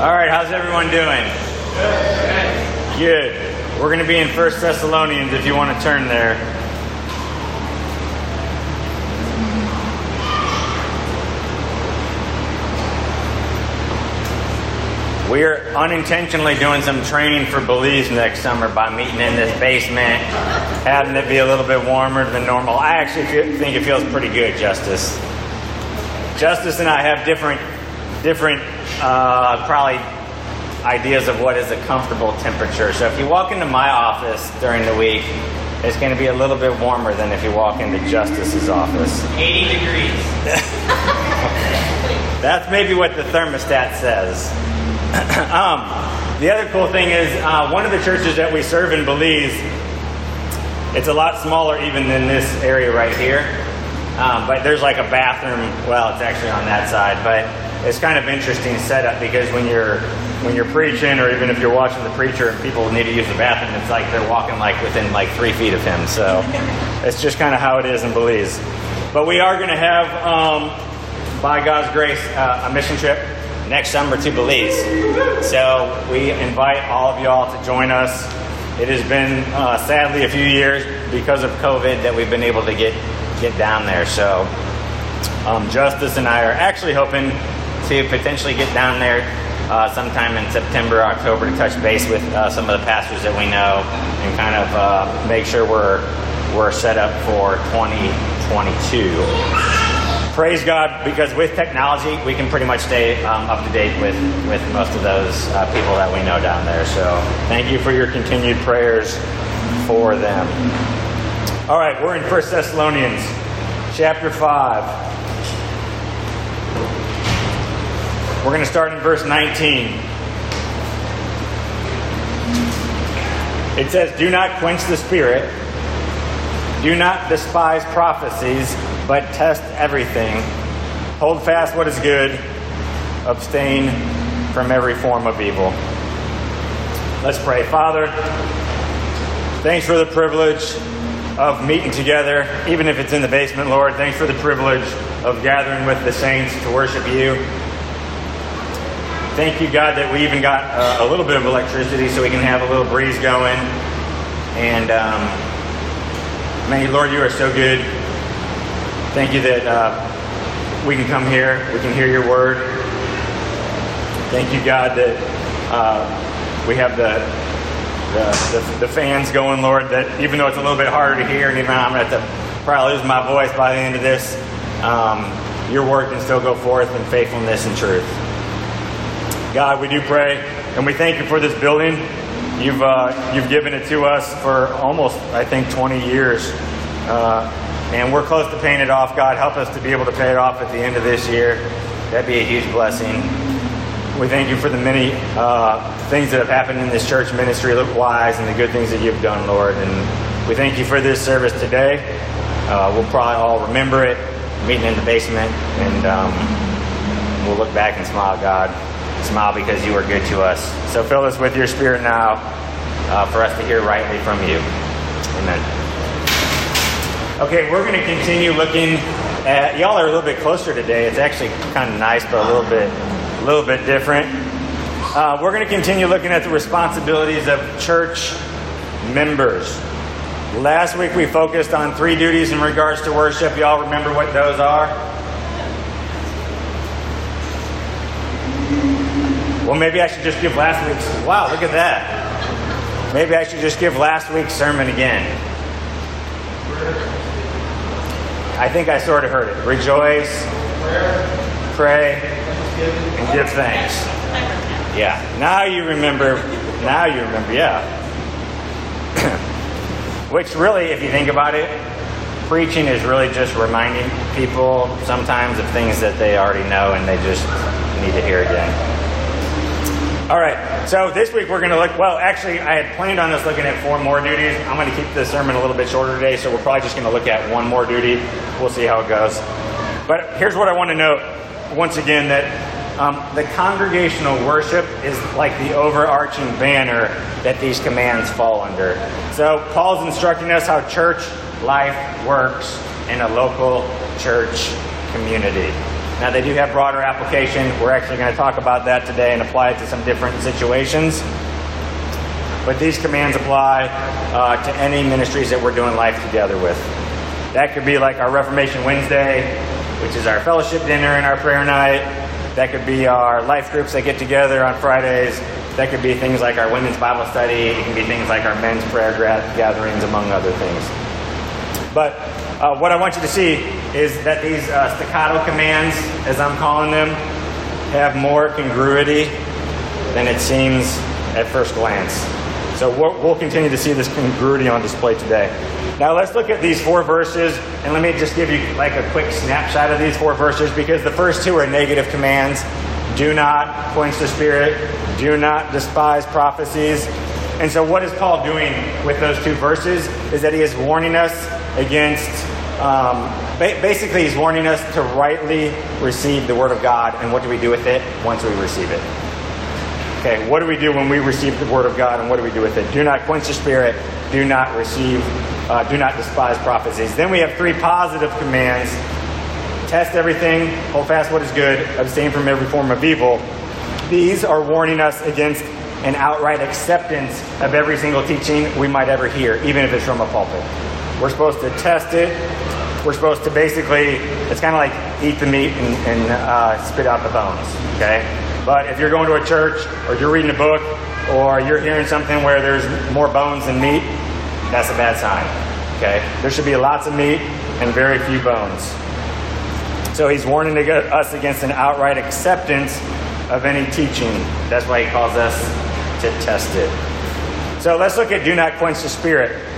All right, how's everyone doing? Good. We're going to be in First Thessalonians if you want to turn there. We are unintentionally doing some training for Belize next summer by meeting in this basement, having it be a little bit warmer than normal. I actually think it feels pretty good, Justice. Justice and I have different, different, uh, probably ideas of what is a comfortable temperature. So if you walk into my office during the week, it's going to be a little bit warmer than if you walk into Justice's office. 80 degrees. That's maybe what the thermostat says. um, the other cool thing is uh, one of the churches that we serve in Belize. It's a lot smaller even than this area right here, um, but there's like a bathroom. Well, it's actually on that side, but it's kind of interesting setup because when you're when you're preaching, or even if you're watching the preacher and people need to use the bathroom, it's like they're walking like within like three feet of him. So it's just kind of how it is in Belize. But we are going to have, um, by God's grace, uh, a mission trip next summer to Belize. So we invite all of y'all to join us. It has been uh, sadly a few years because of COVID that we've been able to get get down there. So um, Justice and I are actually hoping to potentially get down there uh, sometime in September, October to touch base with uh, some of the pastors that we know and kind of uh, make sure we're we're set up for 2022 praise God because with technology, we can pretty much stay um, up to date with, with most of those uh, people that we know down there. So thank you for your continued prayers for them. All right, we're in 1 Thessalonians chapter 5. We're going to start in verse 19. It says, Do not quench the spirit, do not despise prophecies but test everything. Hold fast what is good, abstain from every form of evil. Let's pray. Father, thanks for the privilege of meeting together, even if it's in the basement, Lord. Thanks for the privilege of gathering with the saints to worship you. Thank you, God, that we even got uh, a little bit of electricity so we can have a little breeze going. And um, man, Lord, you are so good. Thank you that uh, we can come here, we can hear your word. Thank you, God, that uh, we have the, the, the, the, fans going, Lord, that even though it's a little bit harder to hear, and even I'm going to probably lose my voice by the end of this, um, your word can still go forth in faithfulness and truth. God, we do pray, and we thank you for this building. You've, uh, you've given it to us for almost, I think, 20 years. Uh, and we're close to paying it off. God, help us to be able to pay it off at the end of this year. That'd be a huge blessing. We thank you for the many uh, things that have happened in this church ministry look wise and the good things that you've done, Lord. And we thank you for this service today. Uh, we'll probably all remember it, meeting in the basement, and um, we'll look back and smile, God. Smile because you are good to us. So fill us with your spirit now uh, for us to hear rightly from you. Amen. Okay, we're going to continue looking at y'all are a little bit closer today. It's actually kind of nice, but a little bit, a little bit different. Uh, we're going to continue looking at the responsibilities of church members. Last week we focused on three duties in regards to worship. Y'all remember what those are? Well, maybe I should just give last week's. Wow, look at that. Maybe I should just give last week's sermon again. I think I sort of heard it. Rejoice, pray, and give thanks. Yeah. Now you remember. Now you remember. Yeah. Which really, if you think about it, preaching is really just reminding people sometimes of things that they already know and they just need to hear again. All right, so this week we're going to look. Well, actually, I had planned on us looking at four more duties. I'm going to keep the sermon a little bit shorter today, so we're probably just going to look at one more duty. We'll see how it goes. But here's what I want to note once again that um, the congregational worship is like the overarching banner that these commands fall under. So Paul's instructing us how church life works in a local church community. Now, they do have broader application. We're actually going to talk about that today and apply it to some different situations. But these commands apply uh, to any ministries that we're doing life together with. That could be like our Reformation Wednesday, which is our fellowship dinner and our prayer night. That could be our life groups that get together on Fridays. That could be things like our women's Bible study. It can be things like our men's prayer gatherings, among other things. But uh, what I want you to see is that these uh, staccato commands, as I'm calling them, have more congruity than it seems at first glance. So we'll, continue to see this congruity on display today. Now let's look at these four verses, and let me just give you like a quick snapshot of these four verses because the first two are negative commands. Do not quench the spirit. Do not despise prophecies. And so, what is Paul doing with those two verses? Is that he is warning us against, um, ba- basically, he's warning us to rightly receive the Word of God. And what do we do with it once we receive it? Okay, what do we do when we receive the Word of God, and what do we do with it? Do not quench the Spirit. Do not receive, uh, do not despise prophecies. Then we have three positive commands test everything, hold fast what is good, abstain from every form of evil. These are warning us against an outright acceptance of every single teaching we might ever hear, even if it's from a pulpit. We're supposed to test it. We're supposed to basically, it's kind of like eat the meat and, and uh, spit out the bones, okay? But if you're going to a church or you're reading a book or you're hearing something where there's more bones than meat, that's a bad sign, okay? There should be lots of meat and very few bones. So he's warning us against an outright acceptance of any teaching. That's why he calls us to test it. So let's look at do not quench the spirit.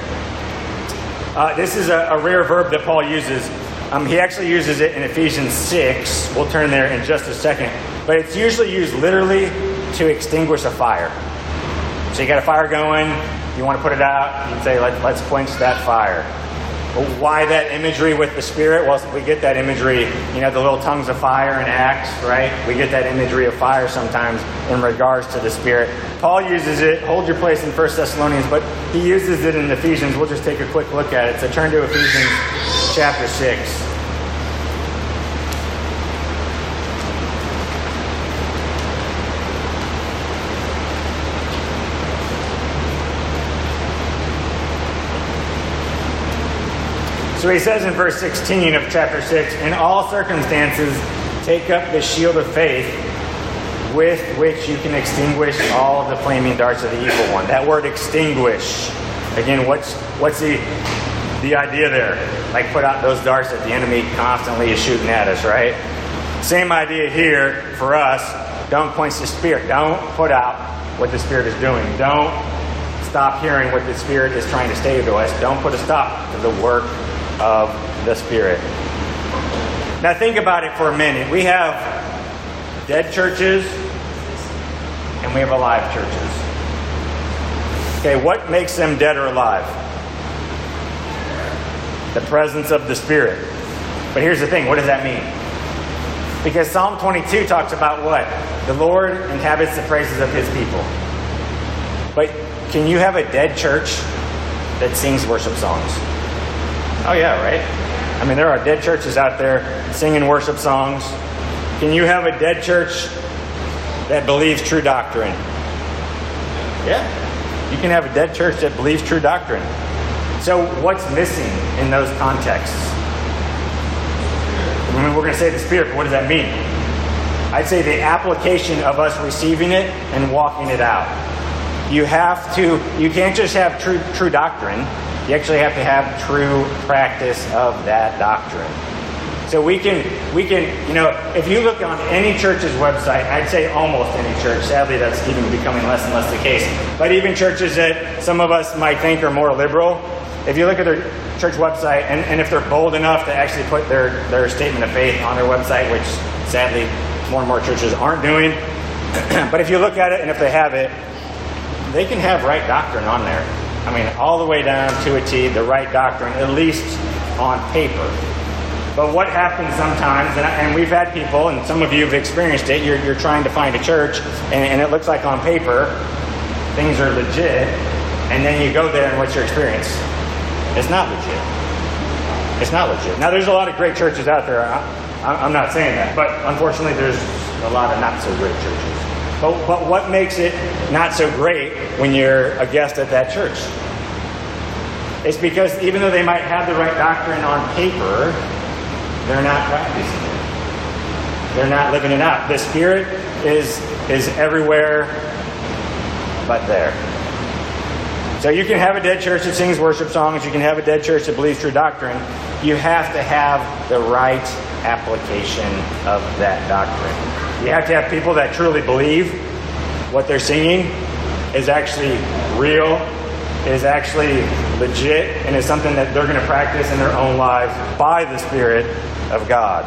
Uh, this is a, a, rare verb that Paul uses. Um, he actually uses it in Ephesians 6. We'll turn there in just a second. But it's usually used literally to extinguish a fire. So you got a fire going, you want to put it out, you say, Let, let's quench that fire. Why that imagery with the Spirit? Well, we get that imagery, you know, the little tongues of fire in Acts, right? We get that imagery of fire sometimes in regards to the Spirit. Paul uses it, hold your place in 1 Thessalonians, but he uses it in Ephesians. We'll just take a quick look at it. So turn to Ephesians chapter 6. So he says in verse 16 of chapter 6 In all circumstances, take up the shield of faith with which you can extinguish all the flaming darts of the evil one. That word extinguish, again, what's, what's the, the idea there? Like put out those darts that the enemy constantly is shooting at us, right? Same idea here for us. Don't quench the spirit. Don't put out what the spirit is doing. Don't stop hearing what the spirit is trying to say to us. Don't put a stop to the work of the Spirit. Now, think about it for a minute. We have dead churches and we have alive churches. Okay, what makes them dead or alive? The presence of the Spirit. But here's the thing what does that mean? Because Psalm 22 talks about what? The Lord inhabits the praises of his people. But can you have a dead church that sings worship songs? Oh, yeah, right? I mean, there are dead churches out there singing worship songs. Can you have a dead church that believes true doctrine? Yeah. You can have a dead church that believes true doctrine. So, what's missing in those contexts? I mean, we're going to say the Spirit, but what does that mean? I'd say the application of us receiving it and walking it out. You have to, you can't just have true, true doctrine. You actually have to have true practice of that doctrine. So we can, we can, you know, if you look on any church's website, I'd say almost any church. Sadly, that's even becoming less and less the case. But even churches that some of us might think are more liberal, if you look at their church website, and, and if they're bold enough to actually put their, their statement of faith on their website, which sadly more and more churches aren't doing, but if you look at it and if they have it, they can have right doctrine on there. I mean, all the way down to a T, the right doctrine, at least on paper. But what happens sometimes, and, and we've had people, and some of you have experienced it, you're, you're trying to find a church, and, and it looks like on paper things are legit, and then you go there, and what's your experience? It's not legit. It's not legit. Now, there's a lot of great churches out there. I'm not saying that, but unfortunately, there's a lot of not so great churches. But, but what makes it not so great when you're a guest at that church? It's because even though they might have the right doctrine on paper, they're not practicing it. They're not living it out. The Spirit is, is everywhere but there. So you can have a dead church that sings worship songs, you can have a dead church that believes true doctrine. You have to have the right application of that doctrine. You have to have people that truly believe what they're singing is actually real, is actually legit, and is something that they're going to practice in their own lives by the Spirit of God.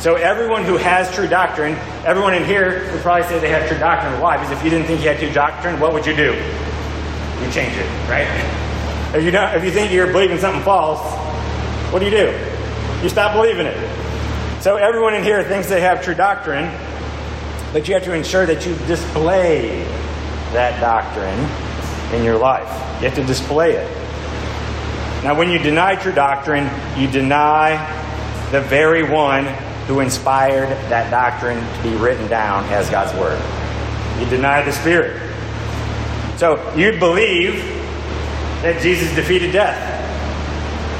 So everyone who has true doctrine, everyone in here would probably say they have true doctrine. Why? Because if you didn't think you had true doctrine, what would you do? You change it, right? If you don't, if you think you're believing something false, what do you do? You stop believing it. So everyone in here thinks they have true doctrine, but you have to ensure that you display that doctrine in your life. You have to display it. Now, when you deny true doctrine, you deny the very one who inspired that doctrine to be written down as God's Word. You deny the Spirit. So you believe that Jesus defeated death.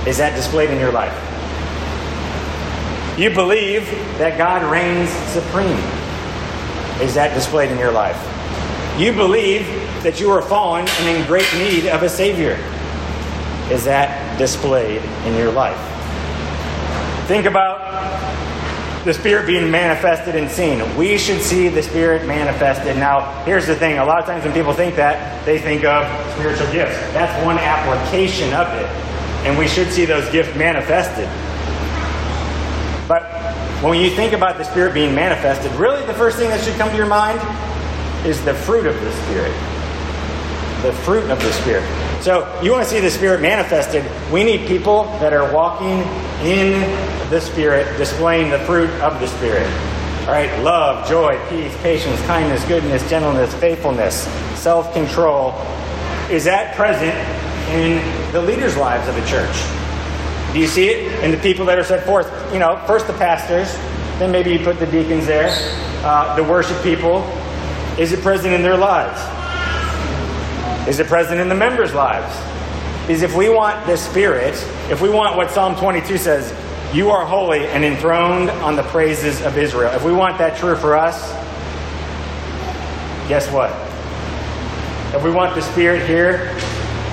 Is that displayed in your life? You believe that God reigns supreme. Is that displayed in your life? You believe that you are fallen and in great need of a Savior. Is that displayed in your life? Think about the Spirit being manifested and seen. We should see the Spirit manifested. Now, here's the thing a lot of times when people think that, they think of spiritual gifts. That's one application of it. And we should see those gifts manifested. When you think about the Spirit being manifested, really the first thing that should come to your mind is the fruit of the Spirit. The fruit of the Spirit. So, you want to see the Spirit manifested, we need people that are walking in the Spirit, displaying the fruit of the Spirit. All right, love, joy, peace, patience, kindness, goodness, gentleness, faithfulness, self control. Is that present in the leaders' lives of a church? Do you see it in the people that are set forth? You know, first the pastors, then maybe you put the deacons there, uh, the worship people. Is it present in their lives? Is it present in the members' lives? Is if we want the Spirit, if we want what Psalm 22 says, you are holy and enthroned on the praises of Israel. If we want that true for us, guess what? If we want the Spirit here,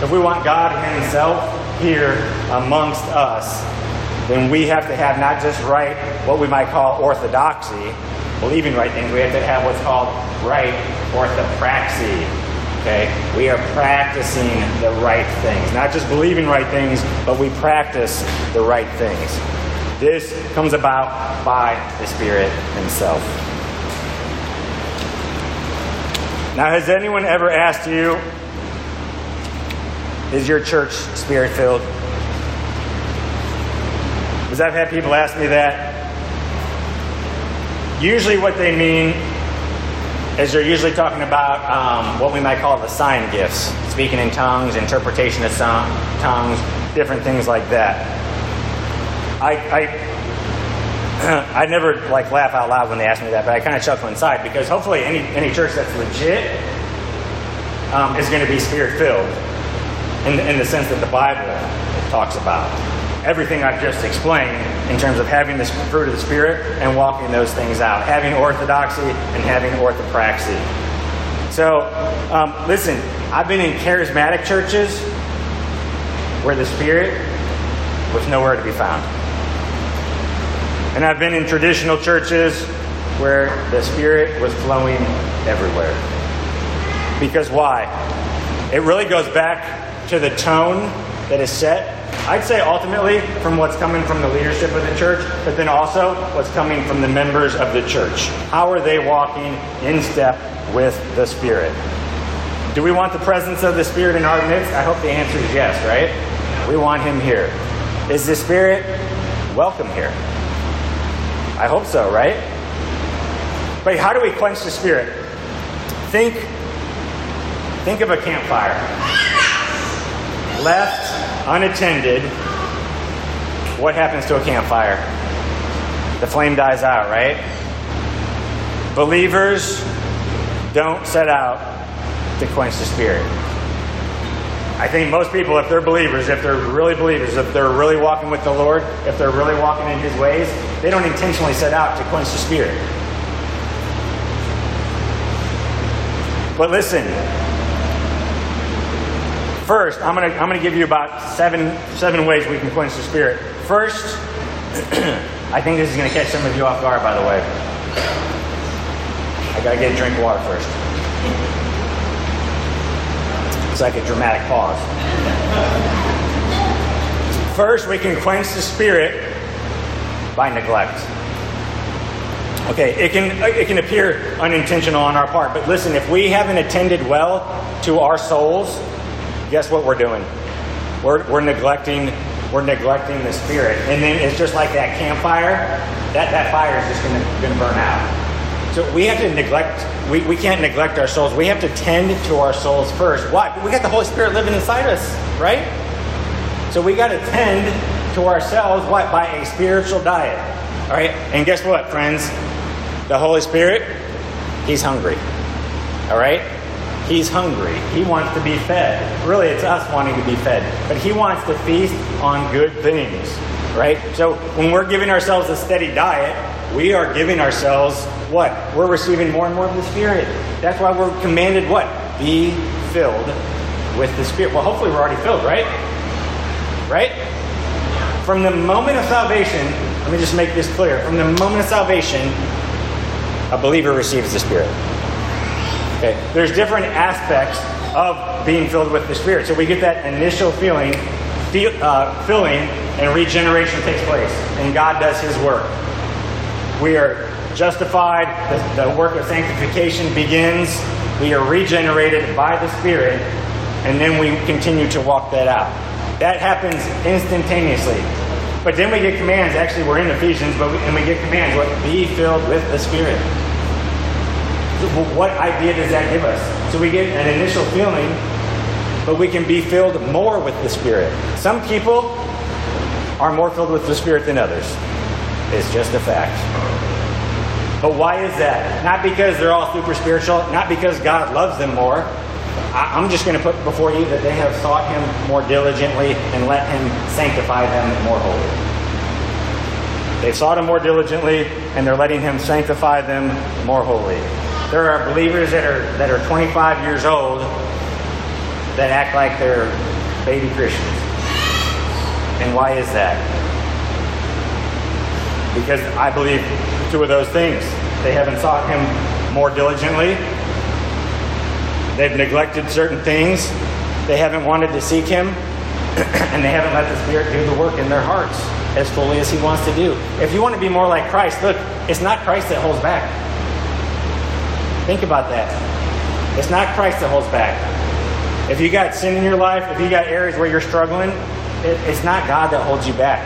if we want God Himself here amongst us, then we have to have not just right, what we might call orthodoxy, believing right things, we have to have what's called right orthopraxy. Okay? We are practicing the right things. Not just believing right things, but we practice the right things. This comes about by the Spirit Himself. Now, has anyone ever asked you, is your church spirit filled? Because I've had people ask me that. Usually, what they mean is they're usually talking about um, what we might call the sign gifts speaking in tongues, interpretation of song, tongues, different things like that. I, I, I never like laugh out loud when they ask me that, but I kind of chuckle inside because hopefully any, any church that's legit um, is going to be spirit filled in, in the sense that the Bible talks about. Everything I've just explained in terms of having the fruit of the Spirit and walking those things out, having orthodoxy and having orthopraxy. So, um, listen, I've been in charismatic churches where the Spirit was nowhere to be found. And I've been in traditional churches where the Spirit was flowing everywhere. Because why? It really goes back to the tone that is set. I'd say ultimately from what's coming from the leadership of the church, but then also what's coming from the members of the church. How are they walking in step with the Spirit? Do we want the presence of the Spirit in our midst? I hope the answer is yes, right? We want Him here. Is the Spirit welcome here? I hope so, right? But how do we quench the spirit? Think think of a campfire. Left unattended, what happens to a campfire? the flame dies out, right? Believers don't set out to quench the spirit. I think most people, if they're believers, if they're really believers, if they're really walking with the Lord, if they're really walking in His ways, they don't intentionally set out to quench the spirit. But listen, first, I'm gonna I'm gonna give you about seven seven ways we can quench the spirit. First, I think this is gonna catch some of you off guard. By the way, I gotta get a drink of water first. It's like a dramatic pause. First, we can quench the spirit by neglect. Okay, it can, it can appear unintentional on our part, but listen, if we haven't attended well to our souls, guess what we're doing? We're, we're neglecting we're neglecting the spirit. And then it's just like that campfire, that, that fire is just gonna, gonna burn out. So we have to neglect, we, we can't neglect our souls. We have to tend to our souls first. Why? We got the Holy Spirit living inside us, right? So we got to tend to ourselves, what? By a spiritual diet. All right? And guess what, friends? The Holy Spirit, He's hungry. All right? He's hungry. He wants to be fed. Really, it's us wanting to be fed. But He wants to feast on good things. Right? So when we're giving ourselves a steady diet, we are giving ourselves what? We're receiving more and more of the Spirit. That's why we're commanded what? Be filled with the Spirit. Well, hopefully we're already filled, right? Right? From the moment of salvation, let me just make this clear. From the moment of salvation, a believer receives the Spirit. Okay, there's different aspects of being filled with the Spirit. So we get that initial feeling, feel, uh, filling, and regeneration takes place, and God does His work. We are justified, the, the work of sanctification begins, we are regenerated by the Spirit, and then we continue to walk that out. That happens instantaneously. But then we get commands. Actually, we're in Ephesians, but we, and we get commands. What? Be filled with the Spirit. What idea does that give us? So we get an initial feeling, but we can be filled more with the Spirit. Some people are more filled with the Spirit than others. It's just a fact. But why is that? Not because they're all super spiritual, not because God loves them more. I, am just going to put before you that they have sought Him more diligently and let Him sanctify them more holy. They've sought Him more diligently and they're letting Him sanctify them more holy. There are believers that are, that are 25 years old that act like they're baby Christians. And why is that? Because I believe two of those things. They haven't sought Him more diligently, they've neglected certain things, they haven't wanted to seek Him, and they haven't let the Spirit do the work in their hearts as fully as He wants to do. If you want to be more like Christ, look, it's not Christ that holds back. Think about that. It's not Christ that holds back. If you got sin in your life, if you got areas where you're struggling, it, it's not God that holds you back.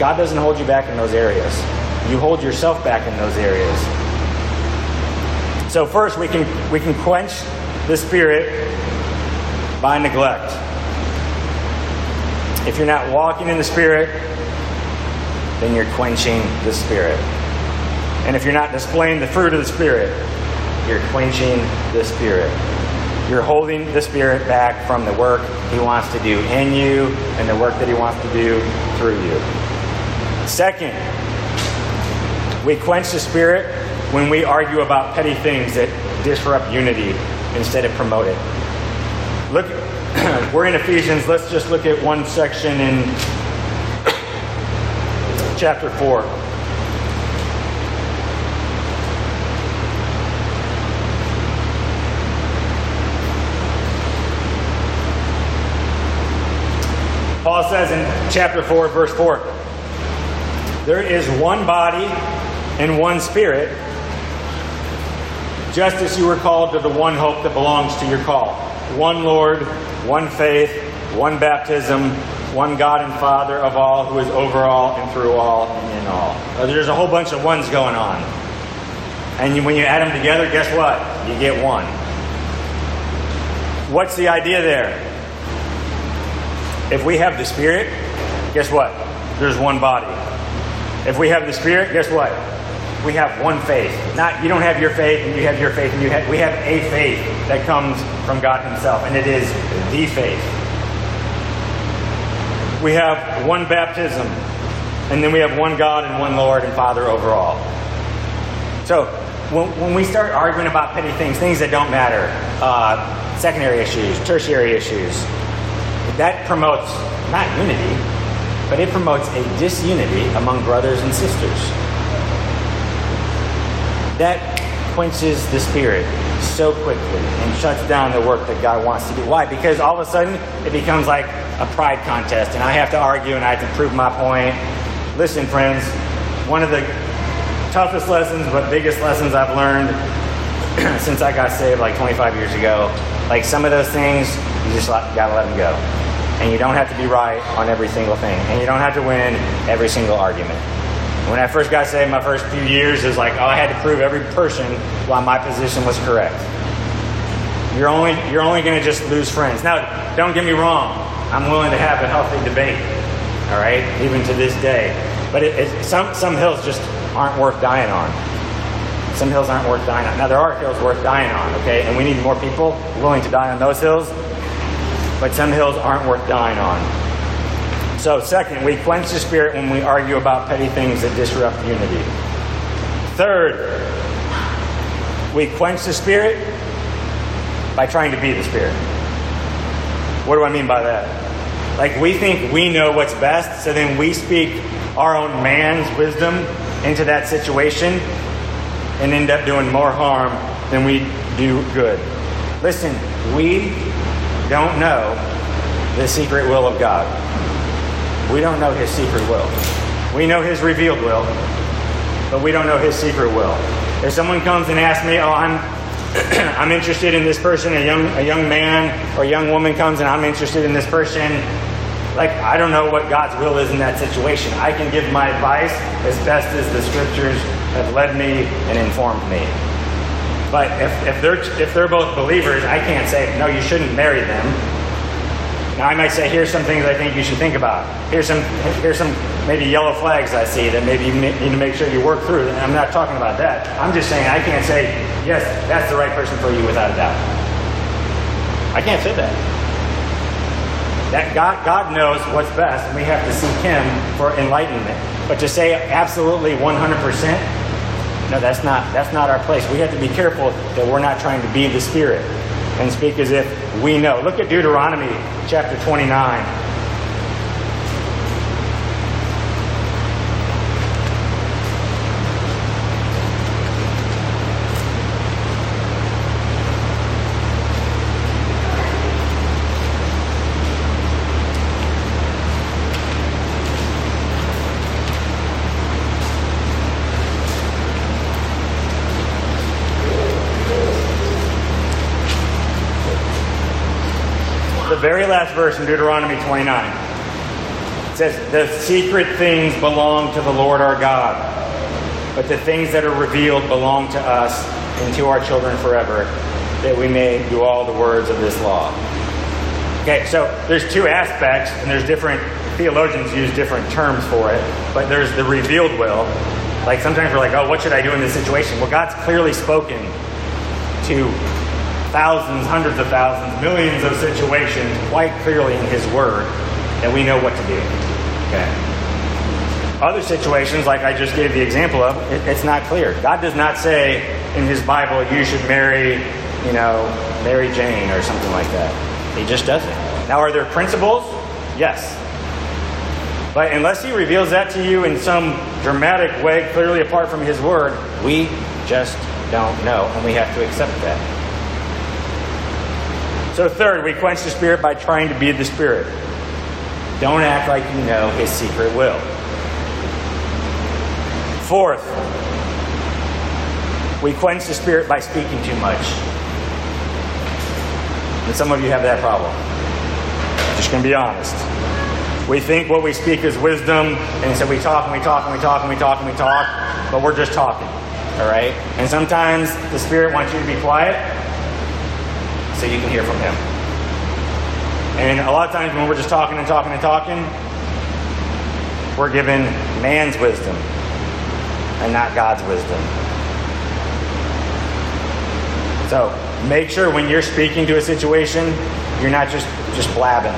God doesn't hold you back in those areas. You hold yourself back in those areas. So first we can we can quench the spirit by neglect. If you're not walking in the spirit, then you're quenching the spirit. And if you're not displaying the fruit of the spirit, you're quenching the spirit. You're holding the Spirit back from the work He wants to do in you and the work that He wants to do through you. Second, we quench the Spirit when we argue about petty things that disrupt unity instead of promote it. Look, we're in Ephesians. Let's just look at one section in chapter 4. Says in chapter 4, verse 4 There is one body and one spirit, just as you were called to the one hope that belongs to your call. One Lord, one faith, one baptism, one God and Father of all, who is over all and through all and in all. There's a whole bunch of ones going on. And when you add them together, guess what? You get one. What's the idea there? If we have the Spirit, guess what? There's one body. If we have the Spirit, guess what? We have one faith. Not you don't have your faith and you have your faith and you have we have a faith that comes from God Himself, and it is the faith. We have one baptism, and then we have one God and one Lord and Father over all. So when, when we start arguing about petty things, things that don't matter, uh, secondary issues, tertiary issues, that promotes not unity, but it promotes a disunity among brothers and sisters. That quenches the spirit so quickly and shuts down the work that God wants to do. Why? Because all of a sudden it becomes like a pride contest, and I have to argue and I have to prove my point. Listen, friends, one of the toughest lessons, but biggest lessons I've learned since I got saved like 25 years ago, like some of those things, you just gotta let them go. And you don't have to be right on every single thing. And you don't have to win every single argument. When I first got saved, my first few years is like, oh, I had to prove every person why my position was correct. You're only, you're only going to just lose friends. Now, don't get me wrong. I'm willing to have a healthy debate, all right, even to this day. But it, it, some, some hills just aren't worth dying on. Some hills aren't worth dying on. Now, there are hills worth dying on, okay? And we need more people willing to die on those hills. But some hills aren't worth dying on. So, second, we quench the spirit when we argue about petty things that disrupt unity. Third, we quench the spirit by trying to be the spirit. What do I mean by that? Like, we think we know what's best, so then we speak our own man's wisdom into that situation and end up doing more harm than we do good. Listen, we don't know the secret will of God. We don't know his secret will. We know his revealed will, but we don't know his secret will. If someone comes and asks me, "Oh, I'm I'm interested in this person," a young a young man or young woman comes and I'm interested in this person, like I don't know what God's will is in that situation. I can give my advice as best as the scriptures have led me and informed me. But if, if they're if they're both believers, I can't say no. You shouldn't marry them. Now I might say here's some things I think you should think about. Here's some here's some maybe yellow flags I see that maybe you need to make sure you work through. And I'm not talking about that. I'm just saying I can't say yes that's the right person for you without a doubt. I can't say that. That God, God knows what's best, and we have to seek Him for enlightenment. But to say absolutely 100%, no, that's not, that's not our place. We have to be careful that we're not trying to be the Spirit and speak as if we know. Look at Deuteronomy chapter 29. very last verse in Deuteronomy 29. It says, The secret things belong to the Lord our God, but the things that are revealed belong to us and to our children forever, that we may do all the words of this law. Okay, so there's two aspects, and there's different theologians use different terms for it, but there's the revealed will. Like sometimes we're like, oh, what should I do in this situation? Well, God's clearly spoken to thousands, hundreds of thousands, millions of situations quite clearly in His Word that we know what to do. Okay. Other situations, like I just gave the example of, it, it's not clear. God does not say in His Bible you should marry, you know, Mary Jane or something like that. He just doesn't. Now, are there principles? Yes. But unless He reveals that to you in some dramatic way, clearly apart from His Word, we just don't know, and we have to accept that. So, third, we quench the Spirit by trying to be the Spirit. Don't act like you know His secret will. Fourth, we quench the Spirit by speaking too much. And some of you have that problem. Just going to be honest. We think what we speak is wisdom, and so we talk and we talk and we talk and we talk and we talk, but we're just talking. All right? And sometimes the Spirit wants you to be quiet, so you can hear from Him. And a lot of times when we're just talking and talking and talking, we're given man's wisdom and not God's wisdom. So make sure when you're speaking to a situation, you're not just, just blabbing.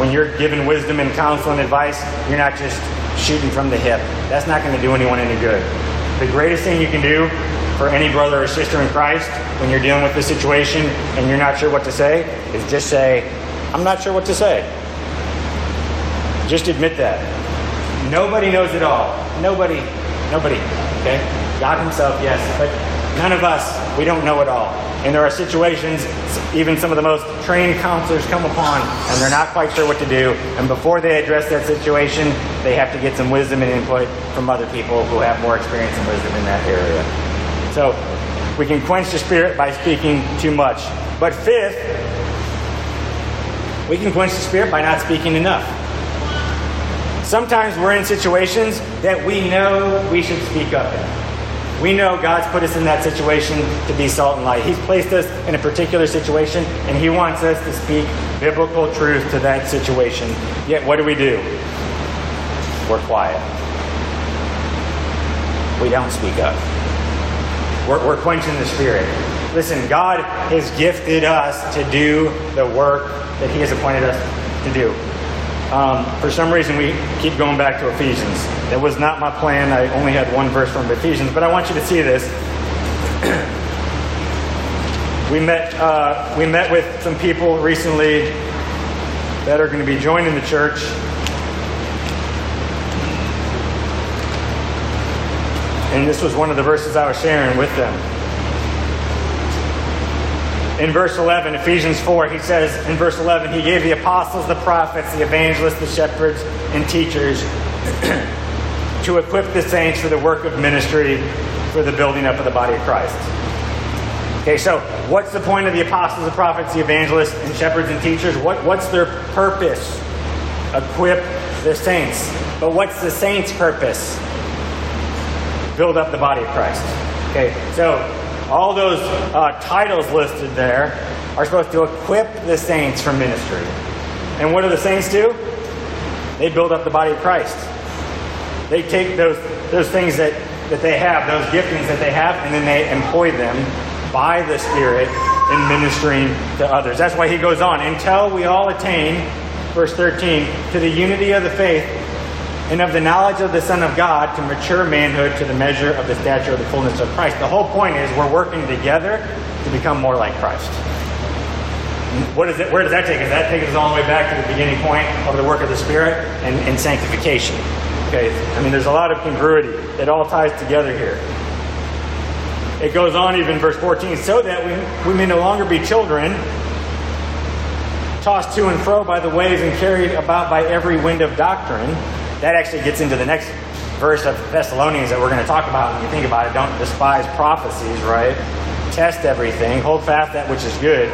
When you're giving wisdom and counsel and advice, you're not just shooting from the hip. That's not going to do anyone any good. The greatest thing you can do for any brother or sister in Christ when you're dealing with this situation and you're not sure what to say is just say, I'm not sure what to say. Just admit that. Nobody knows it all. Nobody, nobody. Okay? God Himself, yes. But none of us, we don't know it all. And there are situations, even some of the most trained counselors come upon, and they're not quite sure what to do. And before they address that situation, they have to get some wisdom and input from other people who have more experience and wisdom in that area. So we can quench the spirit by speaking too much. But fifth, we can quench the spirit by not speaking enough. Sometimes we're in situations that we know we should speak up in. We know God's put us in that situation to be salt and light. He's placed us in a particular situation, and He wants us to speak biblical truth to that situation. Yet, what do we do? We're quiet. We don't speak up. We're, we're quenching the spirit. Listen, God has gifted us to do the work that He has appointed us to do. Um, for some reason, we keep going back to Ephesians. That was not my plan. I only had one verse from Ephesians, but I want you to see this. we met uh, we met with some people recently that are going to be joining the church. And this was one of the verses I was sharing with them in verse 11, Ephesians 4, he says in verse 11, He gave the apostles, the prophets, the evangelists, the shepherds, and teachers to equip the saints for the work of ministry for the building up of the body of Christ. Okay, so what's the point of the apostles, the prophets, the evangelists, and shepherds and teachers? What, what's their purpose? Equip the saints. But what's the saints' purpose? Build up the body of Christ. Okay, so all those uh, titles listed there are supposed to equip the saints for ministry. And what do the saints do? They build up the body of Christ. They take those, those things that, that they have, those giftings that they have, and then they employ them by the Spirit in ministering to others. That's why he goes on until we all attain, verse 13, to the unity of the faith and of the knowledge of the Son of God to mature manhood to the measure of the stature of the fullness of Christ. The whole point is we're working together to become more like Christ. What is it, where does that take us? That takes us all the way back to the beginning point of the work of the Spirit and, and sanctification. Okay, I mean, there's a lot of congruity. It all ties together here. It goes on even verse 14, so that we, we may no longer be children, tossed to and fro by the waves and carried about by every wind of doctrine that actually gets into the next verse of Thessalonians that we're going to talk about when you think about it. Don't despise prophecies, right? Test everything, hold fast that which is good.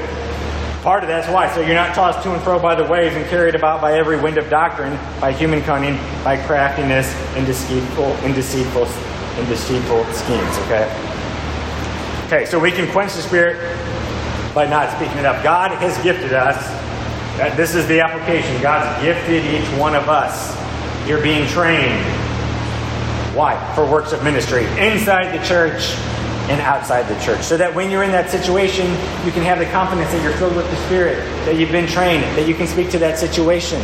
Part of that's why. So you're not tossed to and fro by the waves and carried about by every wind of doctrine, by human cunning, by craftiness, and deceitful, and deceitful, and deceitful schemes. Okay. Okay. So we can quench the spirit by not speaking it up. God has gifted us. This is the application. God's gifted each one of us you're being trained. Why? For works of ministry inside the church and outside the church. So that when you're in that situation, you can have the confidence that you're filled with the Spirit, that you've been trained, that you can speak to that situation.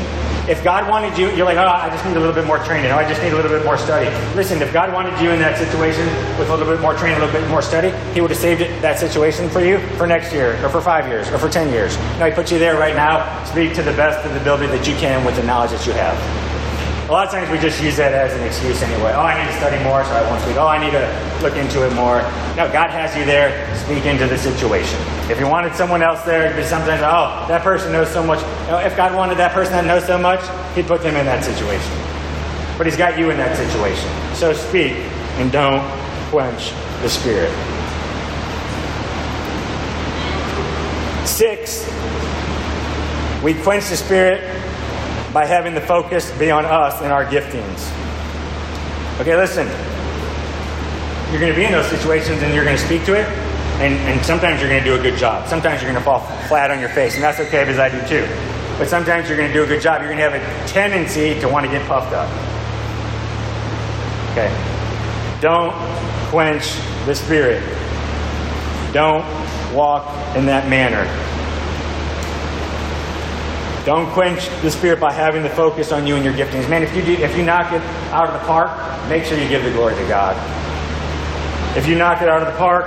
If God wanted you, you're like, oh, I just need a little bit more training. Oh, I just need a little bit more study. Listen, if God wanted you in that situation with a little bit more training, a little bit more study, He would have saved that situation for you for next year, or for five years, or for ten years. No, He put you there right now. Speak to the best of the ability that you can with the knowledge that you have. A lot of times we just use that as an excuse anyway. Oh, I need to study more, so I won't speak. Oh, I need to look into it more. No, God has you there. Speak into the situation. If you wanted someone else there, it'd be sometimes, oh, that person knows so much. If God wanted that person that knows so much, He'd put them in that situation. But He's got you in that situation. So speak and don't quench the Spirit. Six, we quench the Spirit by having the focus be on us and our giftings. Okay, listen. You're going to be in those situations and you're going to speak to it, and, and sometimes you're going to do a good job. Sometimes you're going to fall flat on your face, and that's okay because I do too. But sometimes you're going to do a good job. You're going to have a tendency to want to get puffed up. Okay? Don't quench the Spirit. Don't walk in that manner. Don't quench the Spirit by having the focus on you and your giftings. Man, if you, do, if you knock it out of the park, make sure you give the glory to God. If you knock it out of the park,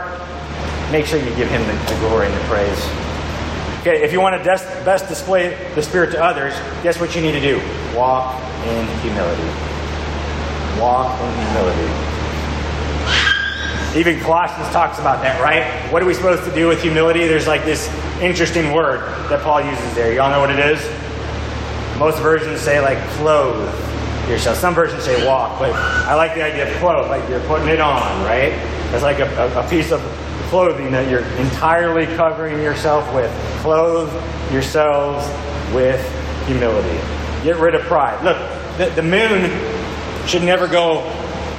make sure you give Him the, the glory and the praise. Okay, if you want to des- best display the Spirit to others, guess what you need to do? Walk in humility. Walk in humility. Even Colossians talks about that, right? What are we supposed to do with humility? There's like this interesting word that Paul uses there. Y'all know what it is? Most versions say like clothe yourself. Some versions say walk, but I like the idea of clothe, like you're putting it on, right? It's like a, a, piece of clothing that you're entirely covering yourself with. Clothe yourselves with humility. Get rid of pride. Look, the, the moon should never go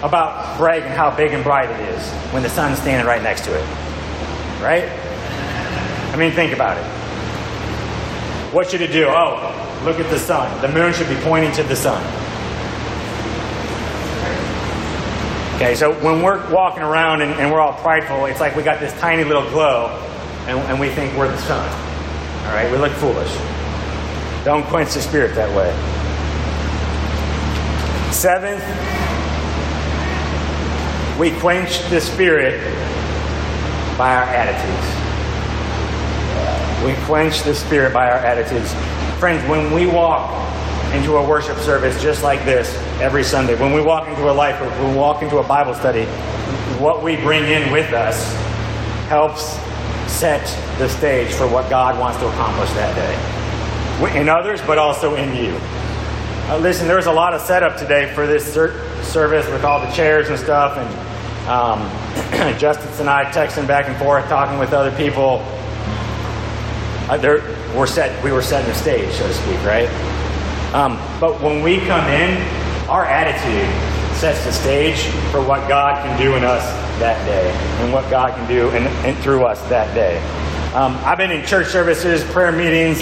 about bragging how big and bright it is when the sun's standing right next to it. Right? I mean, think about it. What should it do? Oh, look at the sun. The moon should be pointing to the sun. Okay, so when we're walking around and, and, we're all prideful, it's like we got this tiny little glow and, and we think we're the sun. All right, we look foolish. Don't quench the spirit that way. Seventh, we quench the spirit by our attitudes. We quench the spirit by our attitudes. Friends, when we walk into a worship service just like this every Sunday, when we walk into a life, when we walk into a Bible study, what we bring in with us helps set the stage for what God wants to accomplish that day. In others, but also in you. Uh, listen, there was a lot of setup today for this service with all the chairs and stuff, and um, Justice and I texting back and forth, talking with other people. Uh, there, we're set. We were setting the stage, so to speak, right? Um, but when we come in, our attitude sets the stage for what God can do in us that day, and what God can do in, in through us that day. Um, I've been in church services, prayer meetings,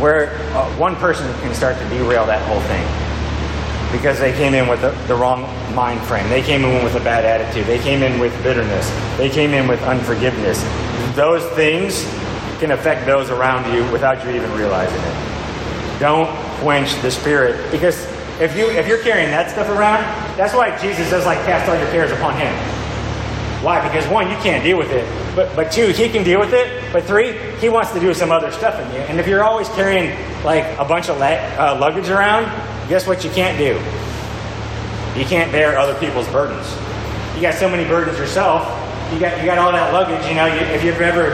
where uh, one person can start to derail that whole thing because they came in with the, the, wrong mind frame. They came in with a bad attitude. They came in with bitterness. They came in with unforgiveness. Those things can affect those around you without you even realizing it. Don't quench the spirit because if you if you're carrying that stuff around, that's why Jesus says like cast all your cares upon him. Why? Because one, you can't deal with it. But but two, he can deal with it. But three, he wants to do some other stuff in you. And if you're always carrying like a bunch of uh, luggage around, guess what you can't do? You can't bear other people's burdens. You got so many burdens yourself. You got you got all that luggage. You know, you, if you've ever,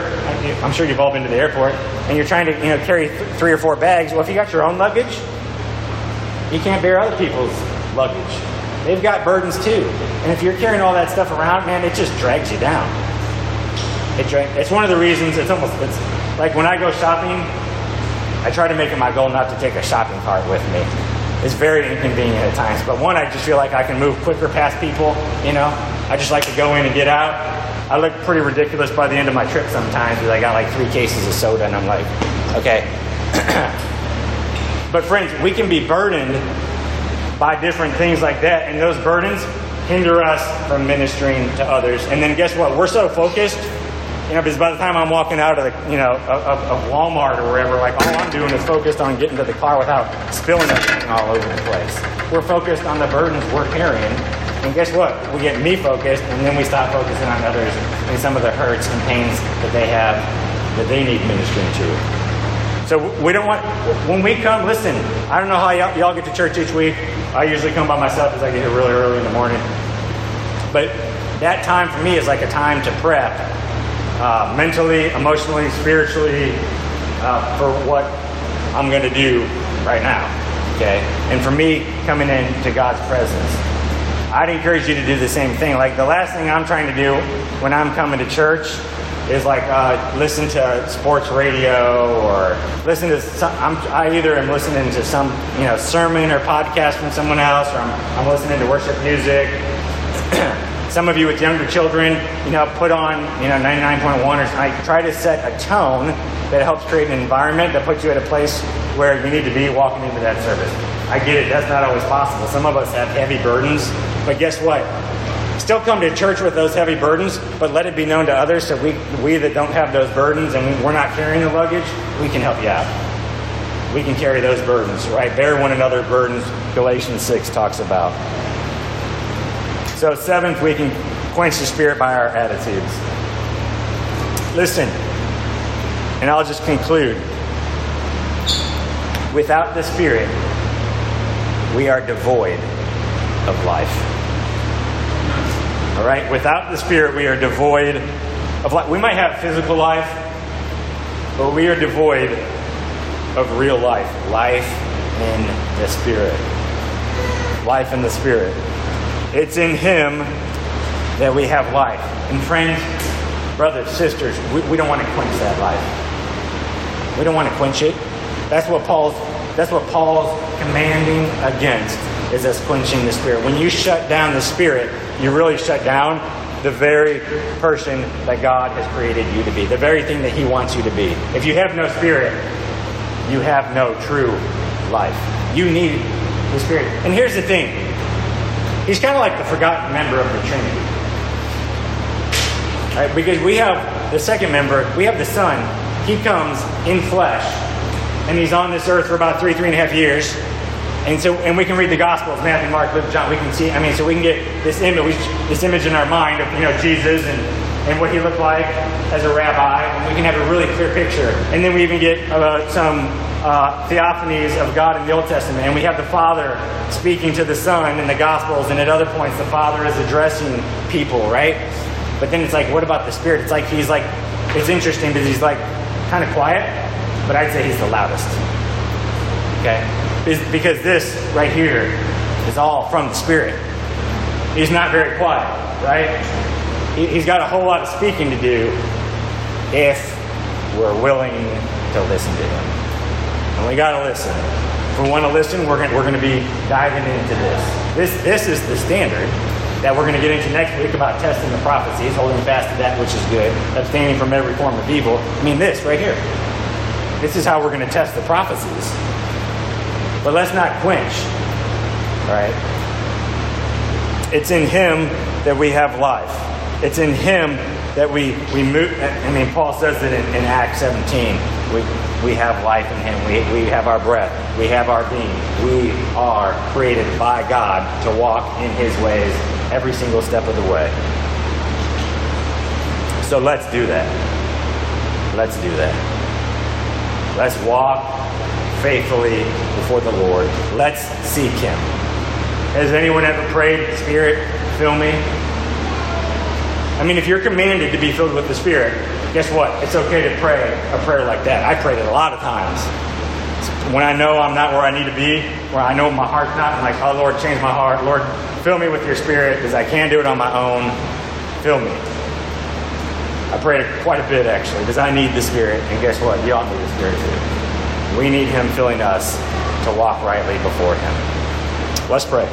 I'm sure you've all been to the airport, and you're trying to you know carry th- three or four bags. Well, if you got your own luggage, you can't bear other people's luggage. They've got burdens too, and if you're carrying all that stuff around, man, it just drags you down. It dra- It's one of the reasons. It's almost it's like when I go shopping, I try to make it my goal not to take a shopping cart with me It's very inconvenient at times. But one, I just feel like I can move quicker past people. You know, I just like to go in and get out. I look pretty ridiculous by the end of my trip sometimes because I got like three cases of soda and I'm like, okay. but friends, we can be burdened by different things like that, and those burdens hinder us from ministering to others. And then guess what? We're so focused you know, because by the time I'm walking out of the, you know, of, of Walmart or wherever, like all I'm doing is focused on getting to the car without spilling everything all over the place. We're focused on the burdens we're carrying, and guess what? We get me focused, and then we stop focusing on others and some of the hurts and pains that they have that they need ministering to. So we don't want, when we come, listen, I don't know how y'all, y'all get to church each week. I usually come by myself because I get here really early in the morning. But that time for me is like a time to prep uh, mentally, emotionally, spiritually uh, for what I'm going to do right now. Okay? And for me, coming into God's presence. I'd encourage you to do the same thing. Like the last thing I'm trying to do when I'm coming to church is like uh, listen to sports radio or listen to some, I'm, I either am listening to some you know sermon or podcast from someone else or I'm, I'm listening to worship music Some of you with younger children, you know, put on, you know, 99.1 or something. Try to set a tone that helps create an environment that puts you at a place where you need to be walking into that service. I get it, that's not always possible. Some of us have heavy burdens, but guess what? Still come to church with those heavy burdens, but let it be known to others so we, we that don't have those burdens and we're not carrying the luggage, we can help you out. We can carry those burdens, right? Bear one another burdens, Galatians 6 talks about. So, seventh, we can quench the spirit by our attitudes. Listen, and I'll just conclude. Without the Spirit, we are devoid of life. All right? Without the Spirit, we are devoid of life. We might have physical life, but we are devoid of real life. Life in the Spirit. Life in the Spirit. It's in Him that we have life. And friends, brothers, sisters, we, we don't want to quench that life. We don't want to quench it. That's what Paul's that's what Paul's commanding against is us quenching the spirit. When you shut down the spirit, you really shut down the very person that God has created you to be, the very thing that He wants you to be. If you have no spirit, you have no true life. You need the Spirit. And here's the thing He's kind of like the forgotten member of the Trinity. Right? Because we have the second member, we have the Son. He comes in flesh, and he's on this earth for about three, three and a half years. And so, and we can read the Gospels, Matthew, Mark, Luke, John. We can see. I mean, so we can get this image, this image in our mind of you know Jesus and and what he looked like as a rabbi, and we can have a really clear picture. And then we even get uh, some uh, theophanies of God in the Old Testament, and we have the Father speaking to the Son in the Gospels, and at other points the Father is addressing people, right? But then it's like, what about the Spirit? It's like he's like, it's interesting because he's like kind of quiet, but I'd say he's the loudest. Okay? Because this right here is all from the Spirit. He's not very quiet, right? He's got a whole lot of speaking to do if we're willing to listen to him. And we got to listen. If we want to listen, we're going, we're to be diving into this. This, this is the standard that we're going to get into next week about testing the prophecies, holding fast to that which is good, abstaining from every form of evil. I mean, this right here. This is how we're going to test the prophecies. But let's not quench, right? It's in Him that we have life. It's in Him that we, we move. I mean, Paul says it in, in Acts 17. We, we have life in Him. We, we have our breath. We have our being. We are created by God to walk in His ways every single step of the way. So let's do that. Let's do that. Let's walk faithfully before the Lord. Let's seek Him. Has anyone ever prayed, Spirit, fill me? I mean, if you're commanded to be filled with the Spirit, guess what? It's okay to pray a prayer like that. I prayed it a lot of times. When I know I'm not where I need to be, where I know my heart's not, I'm like, oh, Lord, change my heart. Lord, fill me with your Spirit because I can't do it on my own. Fill me. I prayed quite a bit, actually, because I need the Spirit. And guess what? You all need the Spirit too. We need Him filling us to walk rightly before Him. Let's pray.